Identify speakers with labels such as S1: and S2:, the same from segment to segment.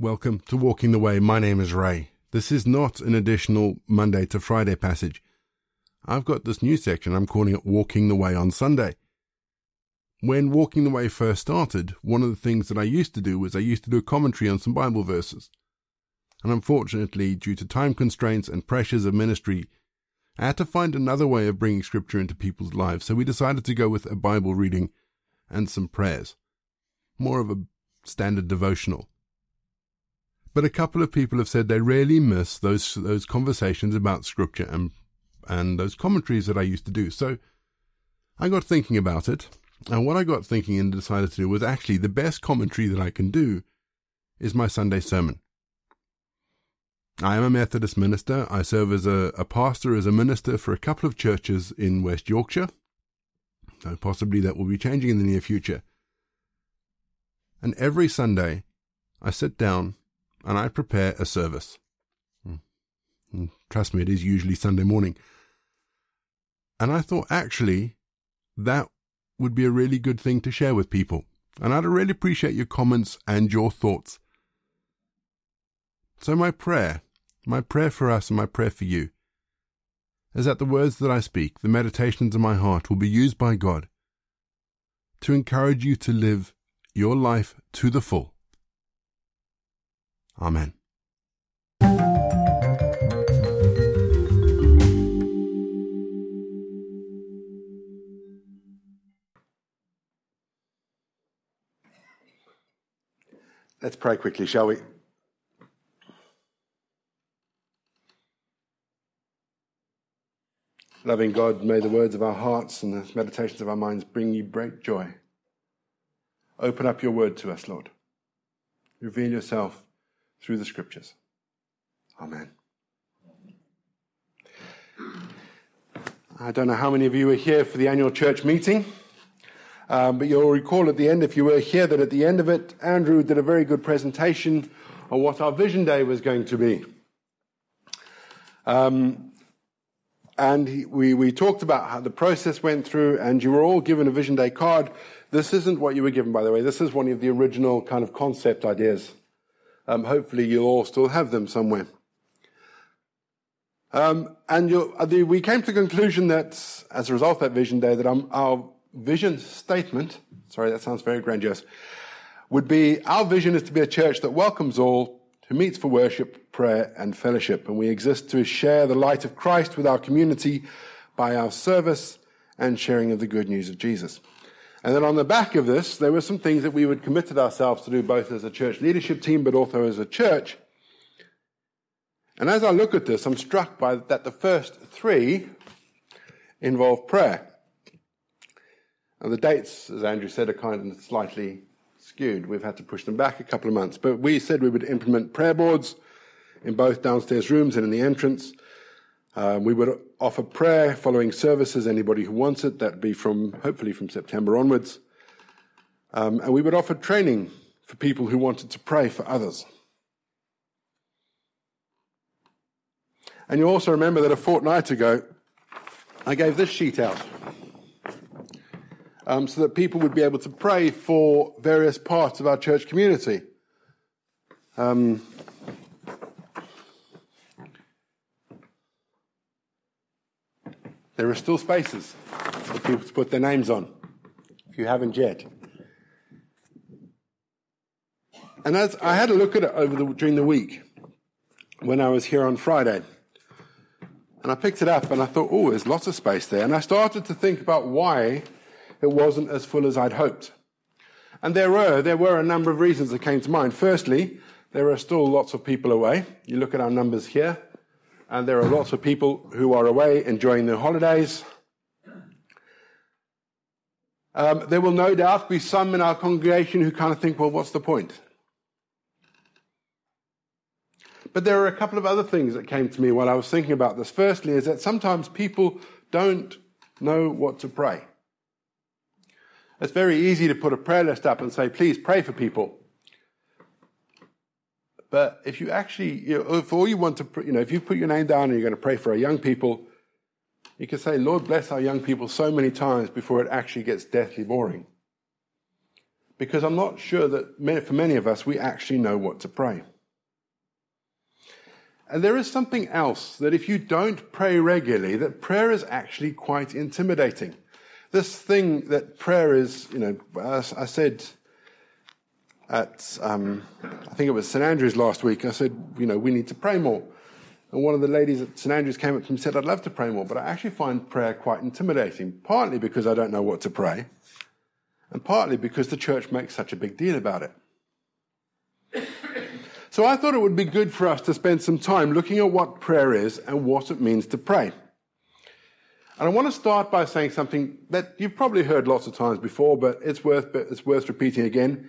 S1: Welcome to Walking the Way. My name is Ray. This is not an additional Monday to Friday passage. I've got this new section. I'm calling it Walking the Way on Sunday. When Walking the Way first started, one of the things that I used to do was I used to do a commentary on some Bible verses. And unfortunately, due to time constraints and pressures of ministry, I had to find another way of bringing scripture into people's lives. So we decided to go with a Bible reading and some prayers. More of a standard devotional. But a couple of people have said they really miss those those conversations about scripture and and those commentaries that I used to do. So I got thinking about it, and what I got thinking and decided to do was actually the best commentary that I can do is my Sunday sermon. I am a Methodist minister. I serve as a, a pastor, as a minister for a couple of churches in West Yorkshire. So possibly that will be changing in the near future. And every Sunday, I sit down and I prepare a service. And hmm. trust me, it is usually Sunday morning. And I thought actually that would be a really good thing to share with people. And I'd really appreciate your comments and your thoughts. So, my prayer, my prayer for us and my prayer for you, is that the words that I speak, the meditations of my heart, will be used by God to encourage you to live your life to the full. Amen. Let's pray quickly, shall we? Loving God, may the words of our hearts and the meditations of our minds bring you great joy. Open up your word to us, Lord. Reveal yourself through the scriptures. Amen. I don't know how many of you were here for the annual church meeting. Um, but you'll recall at the end, if you were here, that at the end of it, Andrew did a very good presentation on what our Vision Day was going to be. Um, and we, we talked about how the process went through, and you were all given a Vision Day card. This isn't what you were given, by the way. This is one of the original kind of concept ideas. Um, hopefully, you'll all still have them somewhere. Um, and uh, we came to the conclusion that, as a result of that Vision Day, that our vision statement, sorry, that sounds very grandiose, would be our vision is to be a church that welcomes all, who meets for worship, prayer, and fellowship. And we exist to share the light of Christ with our community by our service and sharing of the good news of Jesus. And then on the back of this, there were some things that we would committed ourselves to do both as a church leadership team, but also as a church. And as I look at this, I'm struck by that the first three involve prayer. And the dates, as Andrew said, are kind of slightly skewed. We've had to push them back a couple of months. But we said we would implement prayer boards in both downstairs rooms and in the entrance. Um, we would offer prayer following services, anybody who wants it. That'd be from, hopefully, from September onwards. Um, and we would offer training for people who wanted to pray for others. And you also remember that a fortnight ago, I gave this sheet out um, so that people would be able to pray for various parts of our church community. Um, there are still spaces for people to put their names on, if you haven't yet. And as I had a look at it over the, during the week when I was here on Friday, and I picked it up and I thought, oh, there's lots of space there. And I started to think about why it wasn't as full as I'd hoped. And there were, there were a number of reasons that came to mind. Firstly, there are still lots of people away. You look at our numbers here, and there are lots of people who are away enjoying their holidays. Um, there will no doubt be some in our congregation who kind of think, well, what's the point? But there are a couple of other things that came to me while I was thinking about this. Firstly, is that sometimes people don't know what to pray. It's very easy to put a prayer list up and say, please pray for people. But if you actually, you know, if all you want to, you know, if you put your name down and you're going to pray for our young people, you can say, Lord bless our young people so many times before it actually gets deathly boring. because I'm not sure that for many of us, we actually know what to pray. And there is something else that if you don't pray regularly, that prayer is actually quite intimidating. This thing that prayer is, you know, I said at, um, I think it was St Andrews last week, I said, you know, we need to pray more. And one of the ladies at St Andrews came up to me and said, I'd love to pray more, but I actually find prayer quite intimidating, partly because I don't know what to pray, and partly because the church makes such a big deal about it. So I thought it would be good for us to spend some time looking at what prayer is and what it means to pray. And I want to start by saying something that you've probably heard lots of times before, but it's worth, it's worth repeating again.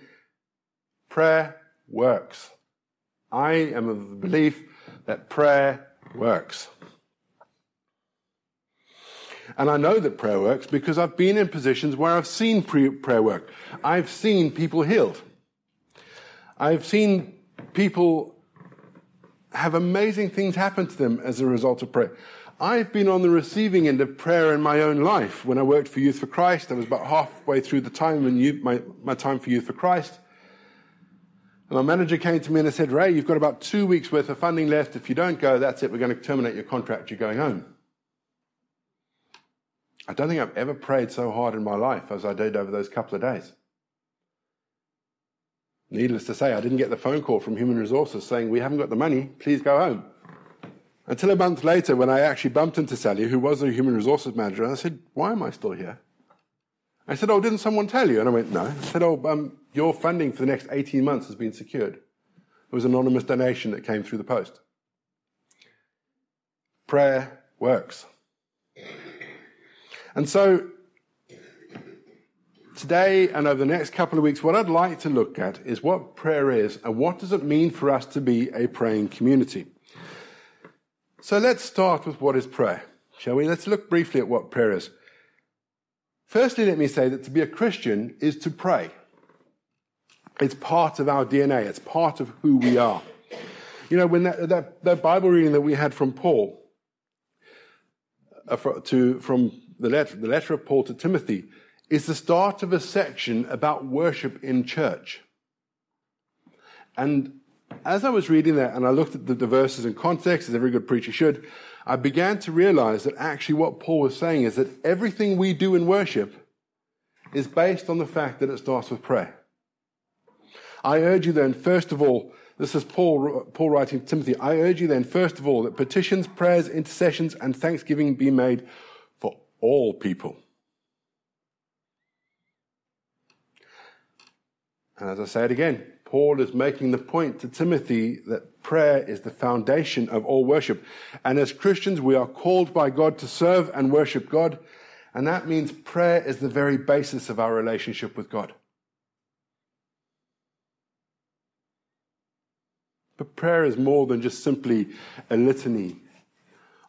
S1: Prayer works. I am of the belief that prayer works. And I know that prayer works because I've been in positions where I've seen prayer work. I've seen people healed. I've seen people have amazing things happen to them as a result of prayer. I've been on the receiving end of prayer in my own life. When I worked for Youth for Christ, I was about halfway through the time in my, my time for Youth for Christ. And my manager came to me and said, Ray, you've got about two weeks worth of funding left. If you don't go, that's it. We're going to terminate your contract. You're going home. I don't think I've ever prayed so hard in my life as I did over those couple of days. Needless to say, I didn't get the phone call from Human Resources saying, We haven't got the money, please go home. Until a month later, when I actually bumped into Sally, who was the Human Resources Manager, and I said, Why am I still here? I said, Oh, didn't someone tell you? And I went, No. I said, Oh, um, your funding for the next 18 months has been secured. It was an anonymous donation that came through the post. Prayer works. And so, today and over the next couple of weeks, what I'd like to look at is what prayer is and what does it mean for us to be a praying community. So let's start with what is prayer, shall we? Let's look briefly at what prayer is. Firstly, let me say that to be a Christian is to pray. It's part of our DNA. It's part of who we are. You know, when that, that, that Bible reading that we had from Paul, uh, to, from the letter, the letter of Paul to Timothy, is the start of a section about worship in church. And as I was reading that and I looked at the, the verses in context, as every good preacher should, I began to realize that actually what Paul was saying is that everything we do in worship is based on the fact that it starts with prayer. I urge you then, first of all, this is Paul, Paul writing to Timothy, I urge you then, first of all, that petitions, prayers, intercessions, and thanksgiving be made for all people. And as I say it again, Paul is making the point to Timothy that prayer is the foundation of all worship. And as Christians, we are called by God to serve and worship God. And that means prayer is the very basis of our relationship with God. But prayer is more than just simply a litany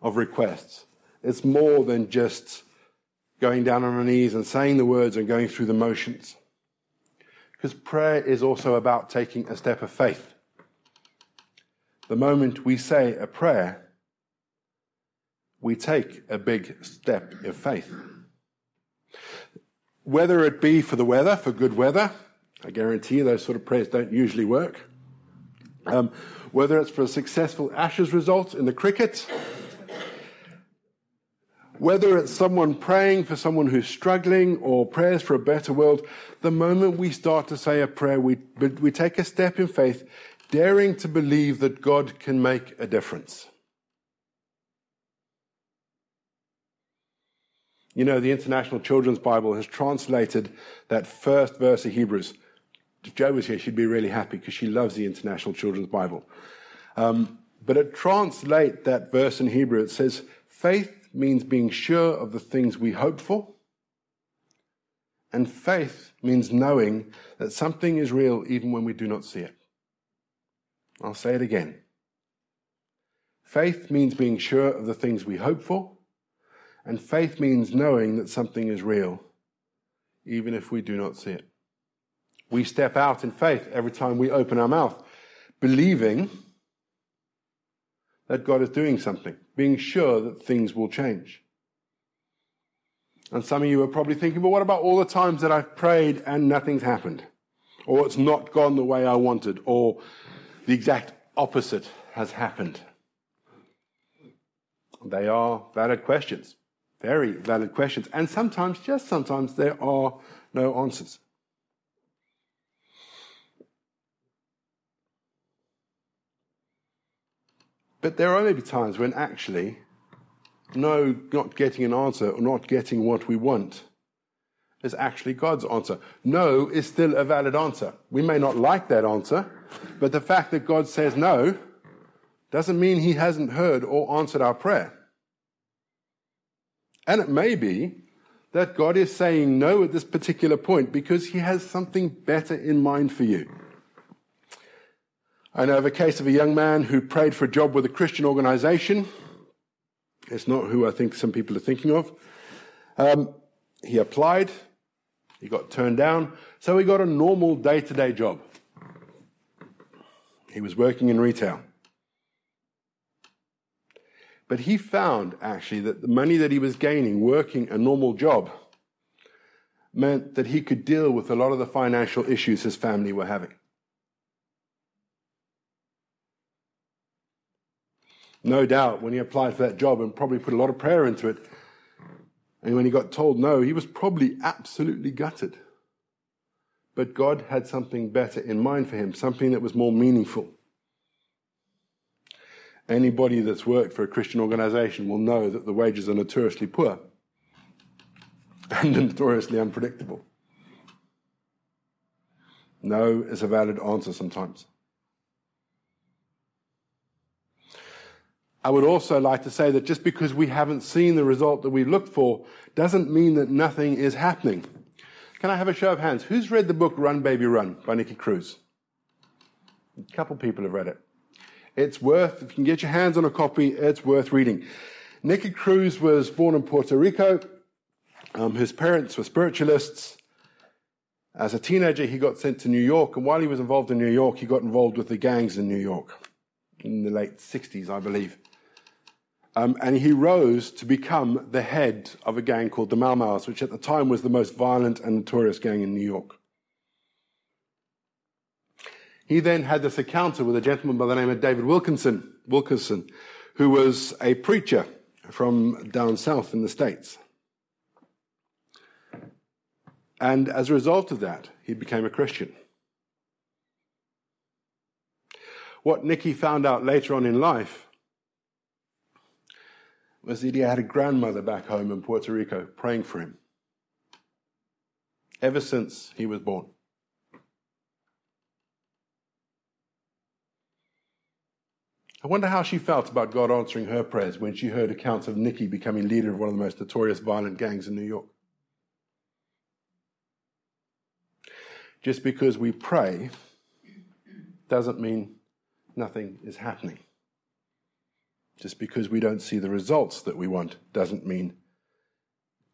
S1: of requests. It's more than just going down on our knees and saying the words and going through the motions. Because prayer is also about taking a step of faith. The moment we say a prayer, we take a big step of faith. Whether it be for the weather, for good weather, I guarantee you those sort of prayers don't usually work. Um, whether it's for a successful Ashes result in the cricket, whether it's someone praying for someone who's struggling or prayers for a better world, the moment we start to say a prayer, we, we take a step in faith, daring to believe that God can make a difference. You know, the International Children's Bible has translated that first verse of Hebrews. If Jo was here, she'd be really happy because she loves the International Children's Bible. Um, but it translates that verse in Hebrew. It says, faith means being sure of the things we hope for. And faith means knowing that something is real even when we do not see it. I'll say it again. Faith means being sure of the things we hope for. And faith means knowing that something is real even if we do not see it. We step out in faith every time we open our mouth, believing that God is doing something, being sure that things will change. And some of you are probably thinking, but what about all the times that I've prayed and nothing's happened? or it's not gone the way I wanted, or the exact opposite has happened. They are valid questions, very valid questions, and sometimes, just sometimes, there are no answers. But there are maybe times when actually, no, not getting an answer or not getting what we want is actually God's answer. No is still a valid answer. We may not like that answer, but the fact that God says no doesn't mean he hasn't heard or answered our prayer. And it may be that God is saying no at this particular point because he has something better in mind for you. I know of a case of a young man who prayed for a job with a Christian organization. It's not who I think some people are thinking of. Um, he applied, he got turned down, so he got a normal day to day job. He was working in retail. But he found actually that the money that he was gaining working a normal job meant that he could deal with a lot of the financial issues his family were having. no doubt, when he applied for that job and probably put a lot of prayer into it, and when he got told no, he was probably absolutely gutted. But God had something better in mind for him, something that was more meaningful. Anybody that's worked for a Christian organization will know that the wages are notoriously poor and notoriously unpredictable. No is a valid answer sometimes. I would also like to say that just because we haven't seen the result that we looked for doesn't mean that nothing is happening. Can I have a show of hands? Who's read the book Run Baby Run by Nicky Cruz? A couple people have read it. It's worth, if you can get your hands on a copy, it's worth reading. Nicky Cruz was born in Puerto Rico. Um, his parents were spiritualists. As a teenager, he got sent to New York, and while he was involved in New York, he got involved with the gangs in New York in the late 60s, I believe. Um, and he rose to become the head of a gang called the Mau Mau's, which at the time was the most violent and notorious gang in New York. He then had this encounter with a gentleman by the name of David Wilkinson, Wilkerson, who was a preacher from down south in the States. And as a result of that, he became a Christian. What Nicky found out later on in life was that he had a grandmother back home in Puerto Rico praying for him ever since he was born. I wonder how she felt about God answering her prayers when she heard accounts of Nicky becoming leader of one of the most notorious violent gangs in New York. Just because we pray doesn't mean nothing is happening. Just because we don't see the results that we want doesn't mean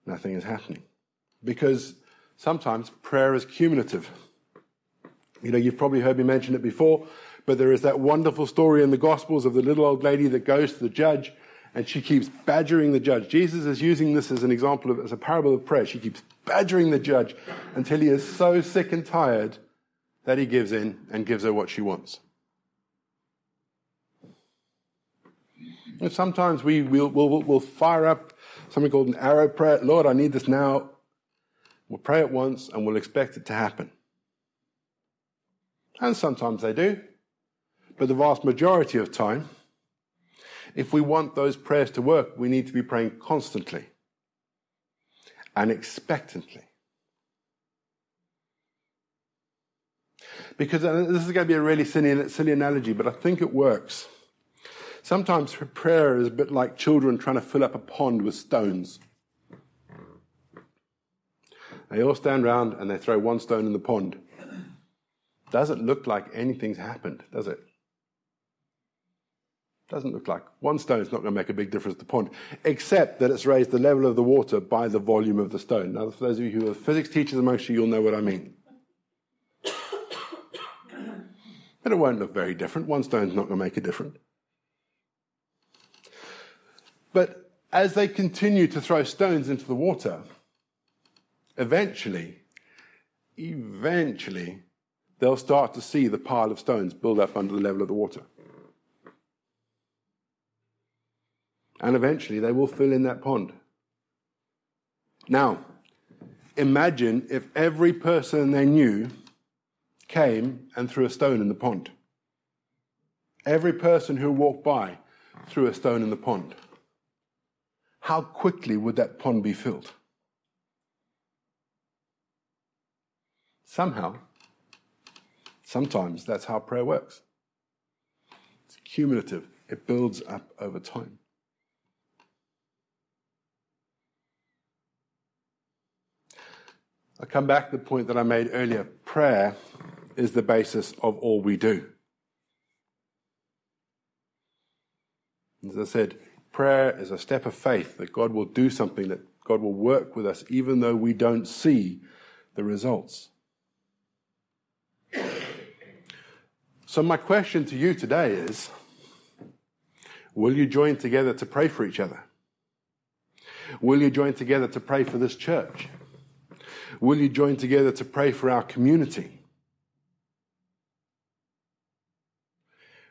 S1: nothing is happening. Because sometimes prayer is cumulative. You know, you've probably heard me mention it before, but there is that wonderful story in the Gospels of the little old lady that goes to the judge and she keeps badgering the judge. Jesus is using this as an example of, as a parable of prayer. She keeps badgering the judge until he is so sick and tired that he gives in and gives her what she wants. And sometimes we will we'll, we'll fire up something called an arrow prayer. Lord, I need this now. We'll pray it once and we'll expect it to happen. And sometimes they do. But the vast majority of time, if we want those prayers to work, we need to be praying constantly and expectantly. Because uh, this is going to be a really silly, silly analogy, but I think it works. Sometimes prayer is a bit like children trying to fill up a pond with stones. They all stand around and they throw one stone in the pond. Doesn't look like anything's happened, does it? Doesn't look like. One stone is not going to make a big difference to the pond, except that it's raised the level of the water by the volume of the stone. Now, for those of you who are physics teachers amongst you, you'll know what I mean. but it won't look very different. One stone's not going to make a difference. But as they continue to throw stones into the water, eventually, eventually, they'll start to see the pile of stones build up under the level of the water. And eventually they will fill in that pond. Now, imagine if every person they knew came and threw a stone in the pond. Every person who walked by threw a stone in the pond. How quickly would that pond be filled? Somehow, sometimes that's how prayer works. It's cumulative, it builds up over time. I come back to the point that I made earlier. Prayer is the basis of all we do. As I said, prayer is a step of faith that God will do something, that God will work with us, even though we don't see the results. So, my question to you today is Will you join together to pray for each other? Will you join together to pray for this church? Will you join together to pray for our community?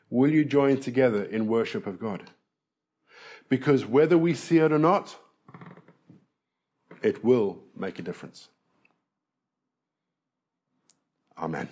S1: Will you join together in worship of God? Because whether we see it or not, it will make a difference. Amen.